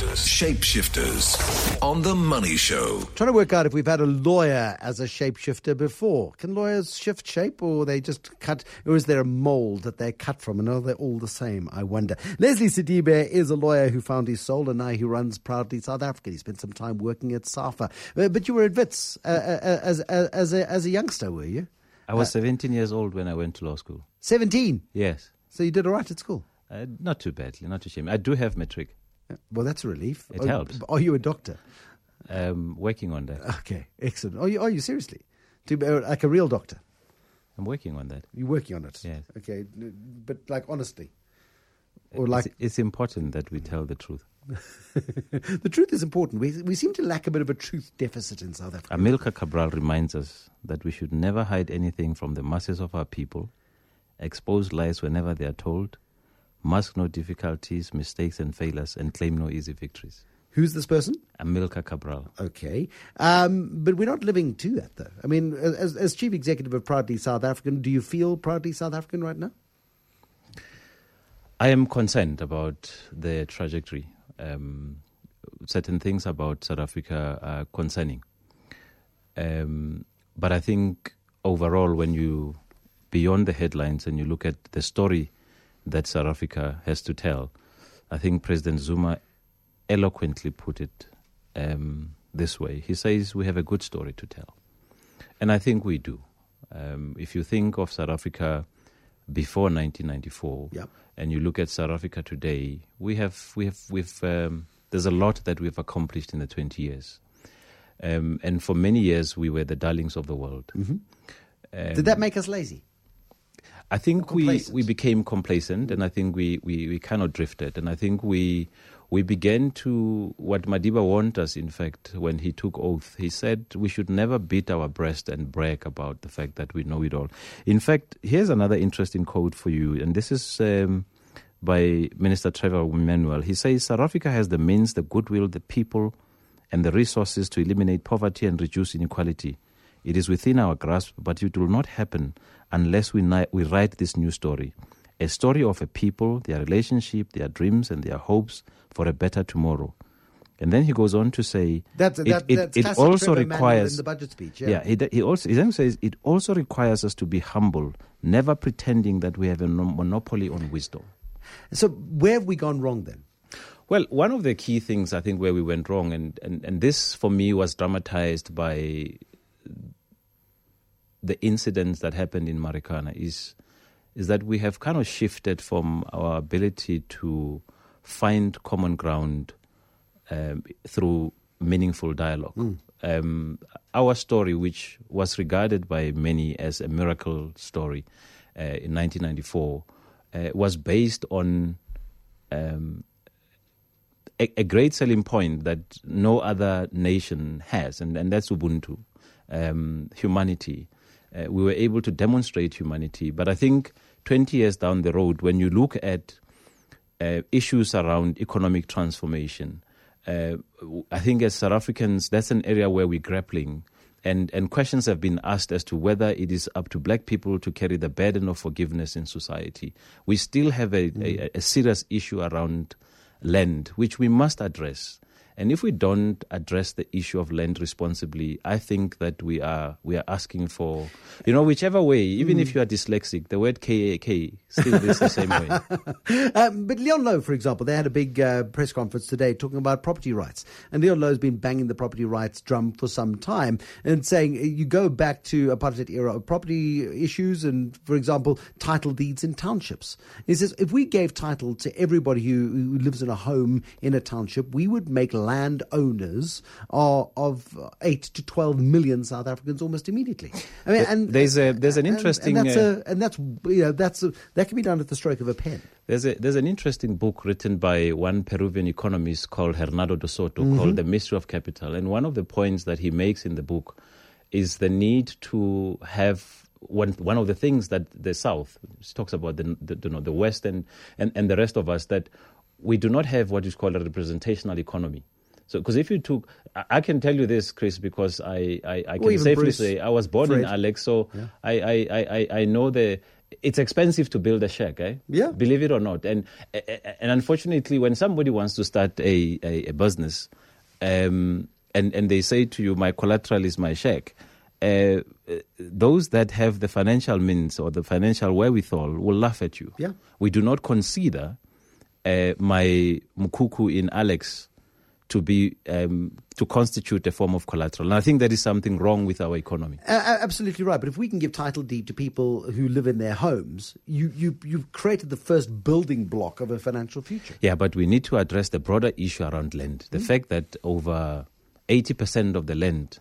Shapeshifters. Shapeshifters on the Money Show. Trying to work out if we've had a lawyer as a shapeshifter before. Can lawyers shift shape or they just cut, or is there a mold that they're cut from and are they all the same? I wonder. Leslie Sedibe is a lawyer who found his soul and now he runs Proudly South Africa. He spent some time working at SAFA. Uh, But you were at WITS uh, uh, as, as, as, a, as a youngster, were you? I was 17 years old when I went to law school. 17. Yes. So you did all right at school. Uh, not too badly, not too shame. I do have matric. Well, that's a relief. It Are- helps. Are you a doctor? Um, working on that. Okay, excellent. Are you, are you seriously? To be, uh, like a real doctor? I'm working on that. You're working on it? Yes. Okay, but like honestly? Or like, it's, it's important that we tell the truth. the truth is important. We, we seem to lack a bit of a truth deficit in South Africa. Amilcar Cabral reminds us that we should never hide anything from the masses of our people, expose lies whenever they are told, mask no difficulties, mistakes, and failures, and claim no easy victories. Who's this person? Amilcar Cabral. Okay. Um, but we're not living to that, though. I mean, as, as chief executive of Proudly South African, do you feel proudly South African right now? I am concerned about the trajectory. Um, certain things about South Africa are concerning. Um, but I think overall, when you beyond the headlines and you look at the story that South Africa has to tell, I think President Zuma eloquently put it um, this way. He says we have a good story to tell, and I think we do. Um, if you think of South Africa before 1994, Yep. and you look at South Africa today, we have we have we've um, there's a lot that we've accomplished in the 20 years, um, and for many years we were the darlings of the world. Um, Did that make us lazy? I think we, we became complacent, and I think we, we, we kind of drifted, and I think we we began to what Madiba warned us. In fact, when he took oath, he said we should never beat our breast and brag about the fact that we know it all. In fact, here's another interesting quote for you, and this is. Um, by Minister Trevor Manuel. He says South Africa has the means, the goodwill, the people, and the resources to eliminate poverty and reduce inequality. It is within our grasp, but it will not happen unless we, ni- we write this new story. A story of a people, their relationship, their dreams, and their hopes for a better tomorrow. And then he goes on to say, That's, it, that, it- that's it also requires in the budget speech. yeah, Yeah. he, he also he then says it also requires us to be humble, never pretending that we have a monopoly on wisdom. So where have we gone wrong then? Well, one of the key things I think where we went wrong, and, and, and this for me was dramatized by the incidents that happened in Marikana, is is that we have kind of shifted from our ability to find common ground um, through meaningful dialogue. Um, our story, which was regarded by many as a miracle story uh, in 1994, uh, was based on um, a, a great selling point that no other nation has, and, and that's Ubuntu, um, humanity. Uh, we were able to demonstrate humanity, but I think 20 years down the road, when you look at uh, issues around economic transformation, uh, I think as South Africans, that's an area where we're grappling. And, and questions have been asked as to whether it is up to black people to carry the burden of forgiveness in society. We still have a, a, a serious issue around land, which we must address. And if we don't address the issue of land responsibly, I think that we are we are asking for, you know, whichever way. Even if you are dyslexic, the word KAK still is the same way. Um, but Leon Louw, for example, they had a big uh, press conference today talking about property rights. And Leon Louw's been banging the property rights drum for some time and saying uh, you go back to apartheid era of property issues and, for example, title deeds in townships. He says if we gave title to everybody who, who lives in a home in a township, we would make land owners of, of 8 to 12 million South Africans almost immediately. I mean, and There's a- there's an interesting, and that's, uh, a, and that's you know that's a, that can be done at the stroke of a pen. There's a there's an interesting book written by one Peruvian economist called Hernando de Soto called The Mystery of Capital, and one of the points that he makes in the book is the need to have one one of the things that the South talks about the the, you know, the West and, and and the rest of us that we do not have what is called a representational economy. So, because if you took, I- I can tell you this, Chris, because I, I, I can safely Bruce, say I was born in Alex, so I, I, I, I- I know the it's expensive to build a shack, eh? Yeah. Believe it or not. And and unfortunately, when somebody wants to start a, a, a business, um, and, and they say to you, my collateral is my shack, uh, those that have the financial means or the financial wherewithal will laugh at you. Yeah. We do not consider uh, my mukuku in Alex to be um, to constitute a form of collateral. And I think there is something wrong with our economy. Uh, absolutely right. But if we can give title deed to people who live in their homes, you, you, you've created the first building block of a financial future. Yeah, but we need to address the broader issue around land. The mm. fact that over 80% of the land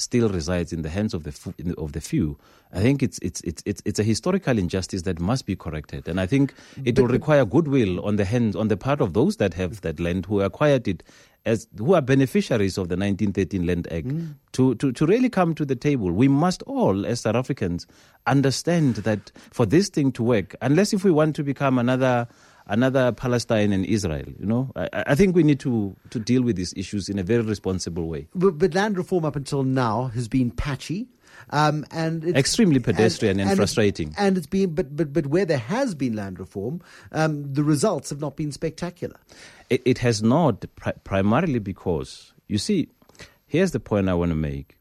still resides in the hands of the of the few. I think it's it's it's it's it's a historical injustice that must be corrected, and I think it but, will require goodwill on the hands on the part of those that have that land who acquired it as who are beneficiaries of the 1913 Land Act mm. to, to, to really come to the table. We must all, as South Africans, understand that for this thing to work, unless if we want to become another another Palestine and Israel. You know, I, I, think we need to, to deal with these issues in a very responsible way. But, but land reform up until now has been patchy. Um, and extremely pedestrian and, and, and frustrating. and it's been, but but but where there has been land reform, um, the results have not been spectacular. It, it has not, pri- primarily because you see, here's the point I want to make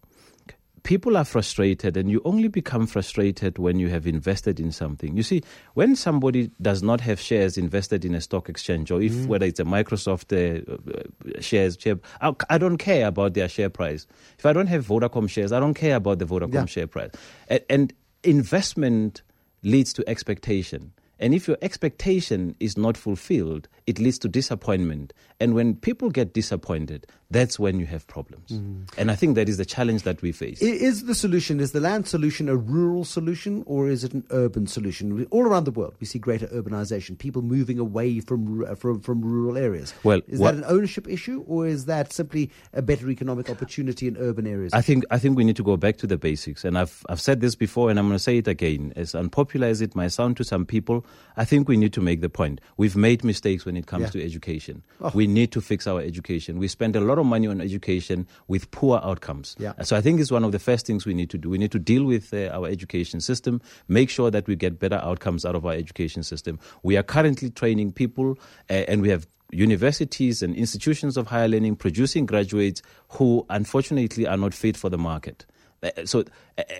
people are frustrated, and you only become frustrated when you have invested in something. You see, when somebody does not have shares invested in a stock exchange, or if mm. whether it's a Microsoft uh, uh, shares, share, I, I, don't care about their share price. If I don't have Vodacom shares, I don't care about the Vodacom yeah. share price. And, and investment leads to expectation. And if your expectation is not fulfilled, it leads to disappointment. And when people get disappointed, that's when you have problems. Mm. And I think that is the challenge that we face. Is the solution, is the land solution a rural solution or is it an urban solution? All around the world, we see greater urbanization, people moving away from, from, from rural areas. Well, is that an ownership issue or is that simply a better economic opportunity in urban areas? I think, I think we need to go back to the basics. And I've, I've said this before and I'm going to say it again. As unpopular as it might sound to some people, I think we need to make the point. We've made mistakes when it comes yeah. to education. Oh. We need to fix our education. We spend a lot of money on education with poor outcomes. Yeah. So I think it's one of the first things we need to do. We need to deal with uh, our education system, make sure that we get better outcomes out of our education system. We are currently training people, uh, and we have universities and institutions of higher learning producing graduates who unfortunately are not fit for the market. Uh, so,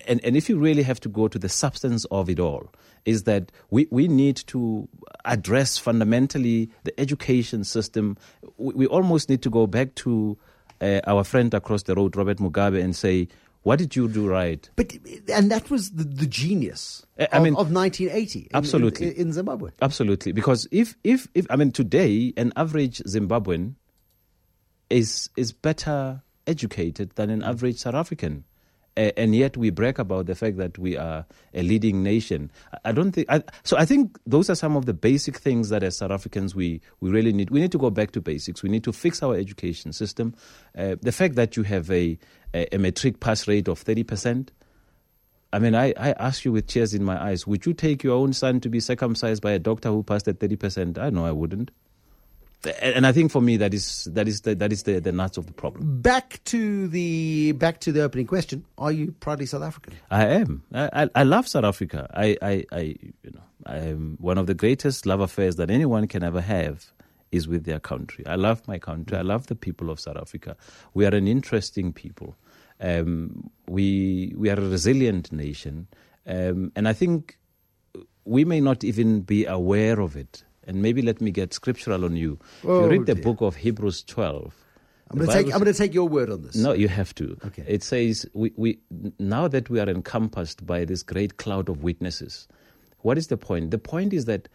and, and if you really have to go to the substance of it all, is that we, we need to address fundamentally the education system. We, we almost need to go back to uh, our friend across the road, Robert Mugabe, and say, what did you do right? But and that was the, the genius. I of, mean, of 1980. In, absolutely in, in, Zimbabwe. Absolutely, because if if if I mean today, an average Zimbabwean is is better educated than an average South African and yet we brag about the fact that we are a leading nation. I don't think I, so. I think those are some of the basic things that as South Africans we we really need. We need to go back to basics. We need to fix our education system. Uh, the fact that you have a, a, a matric pass rate of thirty percent. I mean, I, I ask you with tears in my eyes, would you take your own son to be circumcised by a doctor who passed at 30%? I know I wouldn't and I think for me that is that is the, that is the, the nuts of the problem. Back to the back to the opening question: Are you proudly South African? I am. I, I, I love South Africa. I, I, I you know I am one of the greatest love affairs that anyone can ever have is with their country. I love my country. I love the people of South Africa. We are an interesting people. Um, we we are a resilient nation, um, and I think we may not even be aware of it and maybe let me get scriptural on you. Oh, if you oh, read the dear. book of Hebrews 12, I'm going, take, I'm going, to take, your word on this. No, you have to. Okay. It says, we, we, now that we are encompassed by this great cloud of witnesses, what is the point? The point is that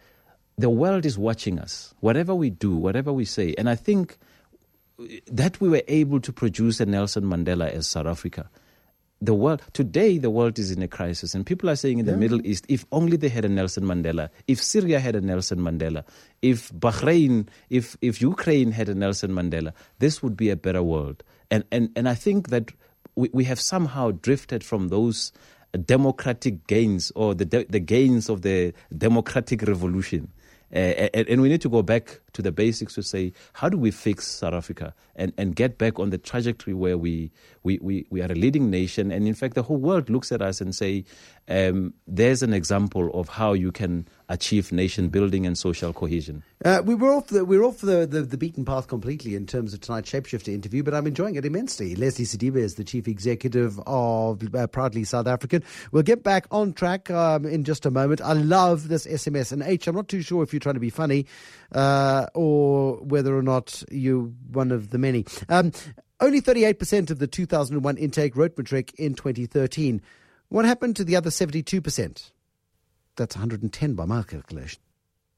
the world is watching us, whatever we do, whatever we say. And I think that we were able to produce a Nelson Mandela as South Africa the world today the world is in a crisis and people are saying in the yeah. middle east if only they had a nelson mandela if syria had a nelson mandela if bahrain if if ukraine had a nelson mandela this would be a better world and and and i think that we, we have somehow drifted from those democratic gains or the the gains of the democratic revolution uh, and, and, we need to go back to the basics to say, how do we fix South Africa and, and get back on the trajectory where we, we, we, we are a leading nation? And in fact, the whole world looks at us and say, um, there's an example of how you can achieve nation building and social cohesion. Uh, we were off the we're off the, the, the, beaten path completely in terms of tonight's shapeshifter interview, but I'm enjoying it immensely. Leslie Sedibe is the chief executive of uh, Proudly South African. We'll get back on track um, in just a moment. I love this SMS and H. I'm not too sure if you're trying to be funny uh, or whether or not you're one of the many. Um, only 38% of the 2001 intake wrote matric in 2013. What happened to the other 72%? That's 110 by my calculation.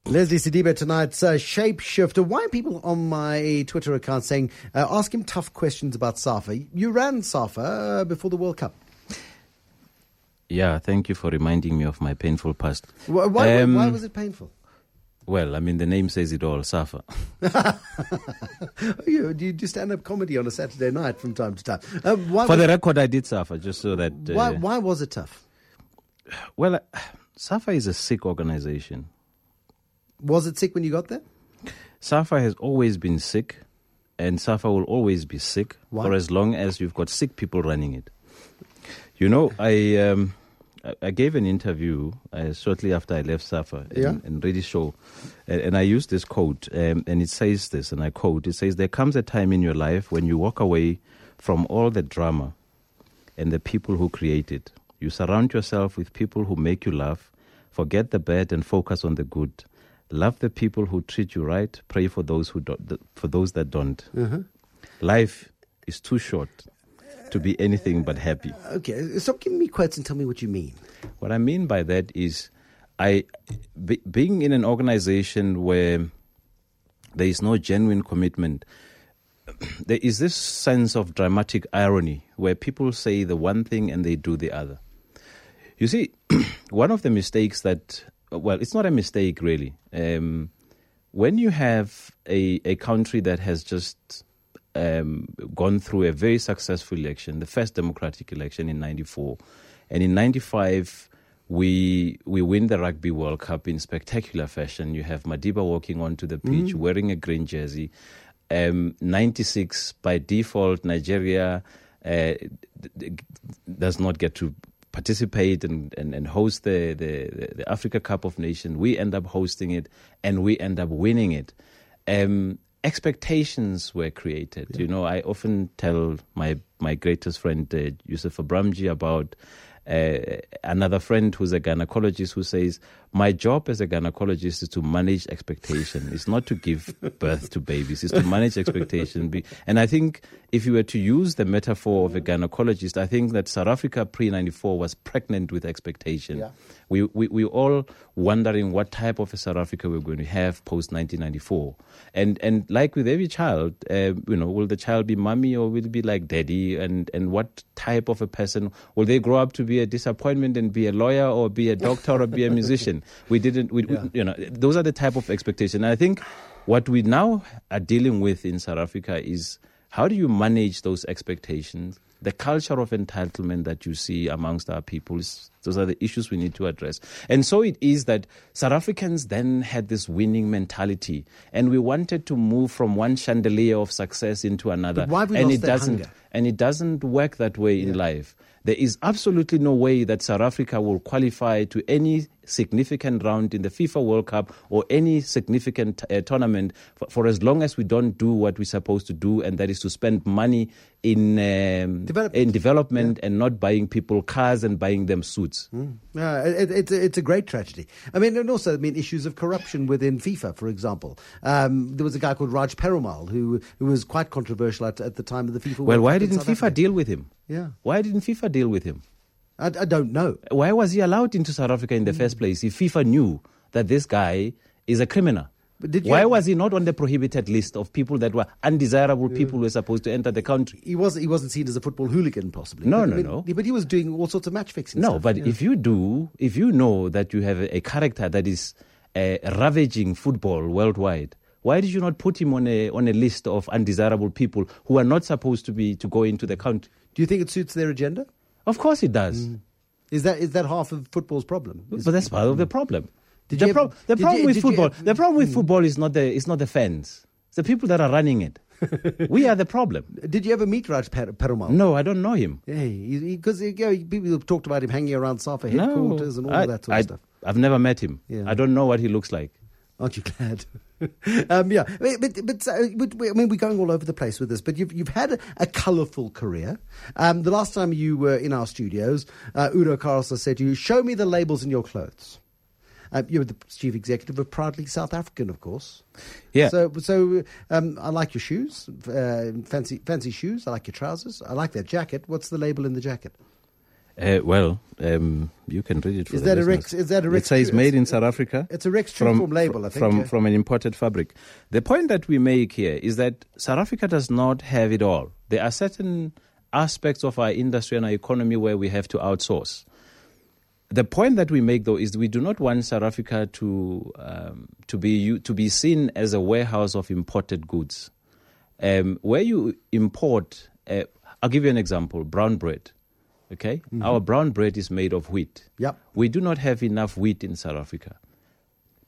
Leslie Sedibe tonight's uh, shapeshifter. Why are people on my Twitter account saying, uh, ask him tough questions about SAFA? You ran SAFA uh, before the World Cup. Yeah, thank you for reminding me of my painful past. Why, why, um, why was it painful? Well, I mean, the name says it all, SAFA. you, you do stand up comedy on a Saturday night from time to time. Uh, For the record, I did SAFA, just so that. Uh, why, why was it tough? Well, uh, SAFA is a sick organization. Was it sick when you got there? SAFA has always been sick, and SAFA will always be sick why? for as long as you've got sick people running it. You know, I. Um, I gave an interview uh, shortly after I left SAFA yeah. and, really show, and, and, I used this quote, um, and it says this, and I quote: "It says there comes a time in your life when you walk away from all the drama and the people who create it. You surround yourself with people who make you laugh, forget the bad and focus on the good. Love the people who treat you right. Pray for those who don't, for those that don't. Uh-huh. Life is too short." to be anything but happy. Okay, stop giving me quotes and tell me what you mean. What I mean by that is, I be, being in an organization where there is no genuine commitment. There is this sense of dramatic irony where people say the one thing and they do the other. You see, one of the mistakes that, well, it's not a mistake really. Um, when you have a, a country that has just um, gone through a very successful election, the first democratic election in '94, and in '95 we we win the Rugby World Cup in spectacular fashion. You have Madiba walking onto the pitch mm wearing a green jersey. Um, 96 by default, Nigeria uh, does not get to participate and, and, and host the, the, the Africa Cup of Nations. We end up hosting it and we end up winning it. Um, expectations were created. Yeah. You know, I often tell my my greatest friend uh, Yusuf Abramjee about uh, another friend who's a gynecologist who says, My job as a gynecologist is to manage expectation. It's not to give birth to babies, it's to manage expectation. And I think if you were to use the metaphor of a gynecologist, I think that South Africa pre 94 was pregnant with expectation. Yeah. We, we, we all wondering what type of a South Africa we're going to have post 1994. And, and like with every child, uh, you know, will the child be mommy or will it be like daddy? And, and what type of a person will they grow up to be a disappointment and be a lawyer or be a doctor or be a musician? We didn't, we, yeah. we, you know, those are the type of expectation. And I think what we now are dealing with in South Africa is how do you manage those expectations? The culture of entitlement that you see amongst our peoples, those are the issues we need to address. And so it is that South Africans then had this winning mentality, and we wanted to move from one chandelier of success into another. and it doesn't hunger? and it doesn't work that way yeah. in life. There is absolutely no way that South Africa will qualify to any significant round in the FIFA World Cup or any significant uh, tournament for, for, as long as we don't do what we're supposed to do, and that is to spend money in um, development, in development yeah. and not buying people cars and buying them suits. Mm. Uh, it, it, it's a great tragedy. I mean, and also, I mean, issues of corruption within FIFA, for example. Um, there was a guy called Raj Perumal who, who was quite controversial at, at the time of the FIFA Well, World why Cup didn't FIFA deal with him? Yeah. Why didn't FIFA deal with him? I, I don't know. Why was he allowed into South Africa in the mm. first place if FIFA knew that this guy is a criminal? Why was he not on the prohibited list of people that were undesirable yeah. people who were supposed to enter the country? He was he wasn't seen as a football hooligan, possibly. No, but, no, I mean, no. But he was doing all sorts of match fixing. No, stuff, but yeah. if you do, if you know that you have a, a character that is uh, ravaging football worldwide, why did you not put him on a on a list of undesirable people who are not supposed to be to go into the country? Do you think it suits their agenda? Of course it does. Mm. Is that is that half of football's problem? Is, but that's part of the problem. Did the, pro- ever- the problem you- with football, the problem with football is not the is not the fans. It's the people that are running it. we are the problem. Did you ever meet Raj Per- Perumal? No, I don't know him. Yeah, because you know, people have talked about him hanging around SAFA headquarters and all I, of that sort I, of stuff. I've never met him. Yeah. I don't know what he looks like. Aren't you glad? um, yeah, but but, uh, but I mean, we're going all over the place with this. But you've you've had a, a colourful career. Um, the last time you were in our studios, uh, Udo Carlson said to you, "Show me the labels in your clothes." Um, you were the chief executive of Proudly South African, of course. Yeah. So, so um, I like your shoes, uh, fancy fancy shoes. I like your trousers. I like that jacket. What's the label in the jacket? Uh, well, um, you can read it. For Is that a. Rex- is that a Rex- It says made in South Africa. It's a Rex Trueform label, I think, From yeah. from an imported fabric. The point that we make here is that South Africa does not have it all. There are certain aspects of our industry and our economy where we have to outsource. The point that we make, though, is we do not want South Africa to um, to be to be seen as a warehouse of imported goods. Um, where you import, uh, I'll give you an example: brown bread. Okay, our brown bread is made of wheat. Yep. We do not have enough wheat in South Africa.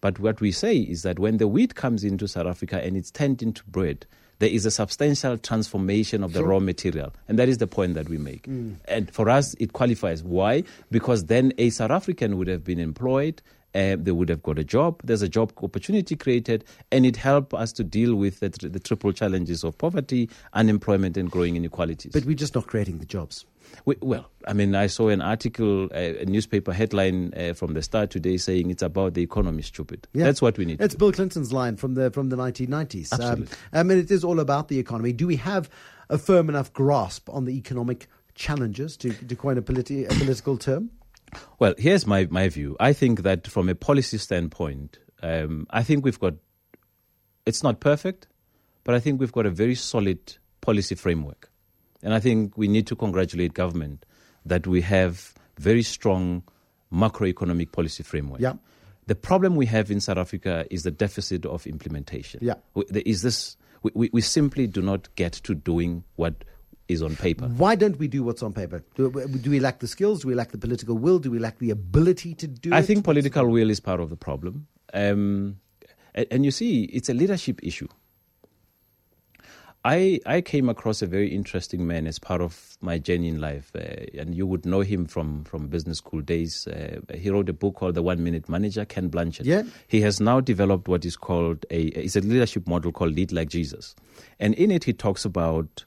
But what we say is that when the wheat comes into South Africa and it's turned into bread, there is a substantial transformation of the raw material. And that is the point that we make. And for us, it qualifies. Why? Because then a South African would have been employed. Uh, they would have got a job. There's a job opportunity created, and it helped us to deal with the, the triple challenges of poverty, unemployment, and growing inequalities. But we're just not creating the jobs. We, well, I mean, I saw an article, a newspaper headline uh, from the Star today saying it's about the economy, stupid. Yeah. That's what we need. It's to do. Bill Clinton's line from the from the 1990s. Um, Absolutely. um, and it is all about the economy. Do we have a firm enough grasp on the economic challenges, to, to coin a, politi- a political term? Well, here's my, my view. I think that from a policy standpoint, um, I think we've got, it's not perfect, but I think we've got a very solid policy framework. And I think we need to congratulate government that we have very strong macroeconomic policy framework. Yeah. The problem we have in South Africa is the deficit of implementation. Yeah. Is this, we, we, we simply do not get to doing what is on paper. Why don't we do what's on paper? Do, do we lack the skills? Do we lack the political will? Do we lack the ability to do I it? think political will is part of the problem. Um, and, and you see, it's a leadership issue. I, I came across a very interesting man as part of my journey in life, uh, and you would know him from, from business school days. Uh, he wrote a book called The One Minute Manager, Ken Blanchard. Yeah. He has now developed what is called a it's a leadership model called Lead Like Jesus, and in it he talks about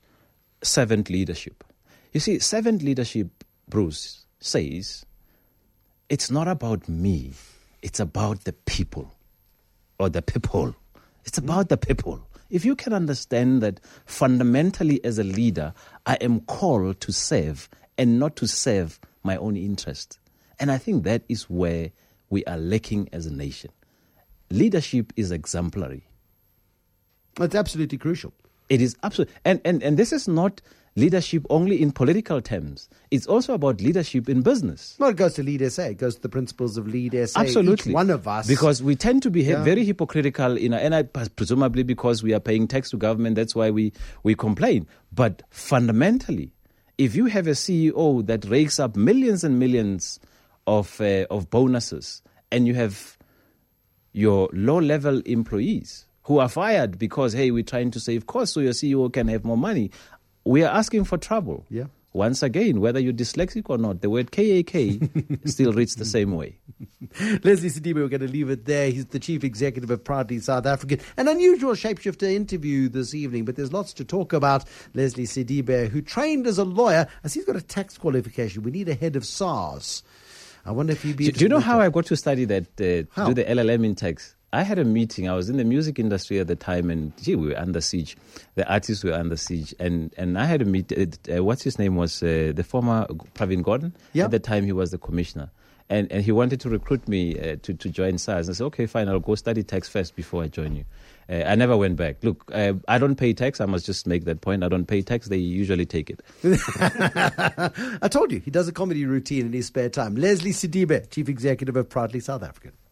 servant leadership. You see, servant leadership, Bruce says, it's not about me, it's about the people or the people. It's about the people. If you can understand that fundamentally as a leader, I am called to serve and not to serve my own interest. And I think that is where we are lacking as a nation. Leadership is exemplary. That's absolutely crucial. It is absolutely, and, and, and this is not leadership only in political terms. It's also about leadership in business. Well, it goes to Lead SA. It goes to the principles of Lead SA. Absolutely, Each one of us. because we tend to be Yeah. very hypocritical in, our, and I, presumably because we are paying tax to government, that's why we we complain. But fundamentally, if you have a CEO that rakes up millions and millions of uh, of bonuses, and you have your low level employees who are fired because hey we're trying to save costs so your ceo can have more money we are asking for trouble Yeah. once again whether you're dyslexic or not the word kak still reads the same way Leslie Sedibe, we're going to leave it there. He's the chief executive of Proudly South African. An unusual shapeshifter interview this evening, but there's lots to talk about. Leslie Sedibe, who trained as a lawyer, as he's got a tax qualification. We need a head of SARS. I wonder if he'd be. do, do you know how in i got to study that uh, do the llm in tax I had a meeting. I was in the music industry at the time, and gee, we were under siege. The artists were under siege, and and I had a meet. Uh, uh, what's his name was uh, the former Pravin Gordhan. Yeah. At the time, he was the commissioner, and and he wanted to recruit me uh, to to join SARS. I said, okay, fine, I'll go study tax first before I join you. Uh, I never went back. Look, uh, I don't pay tax. I must just make that point. I don't pay tax. They usually take it. I told you, he does a comedy routine in his spare time. Leslie Sedibe, Chief Executive of Proudly South African.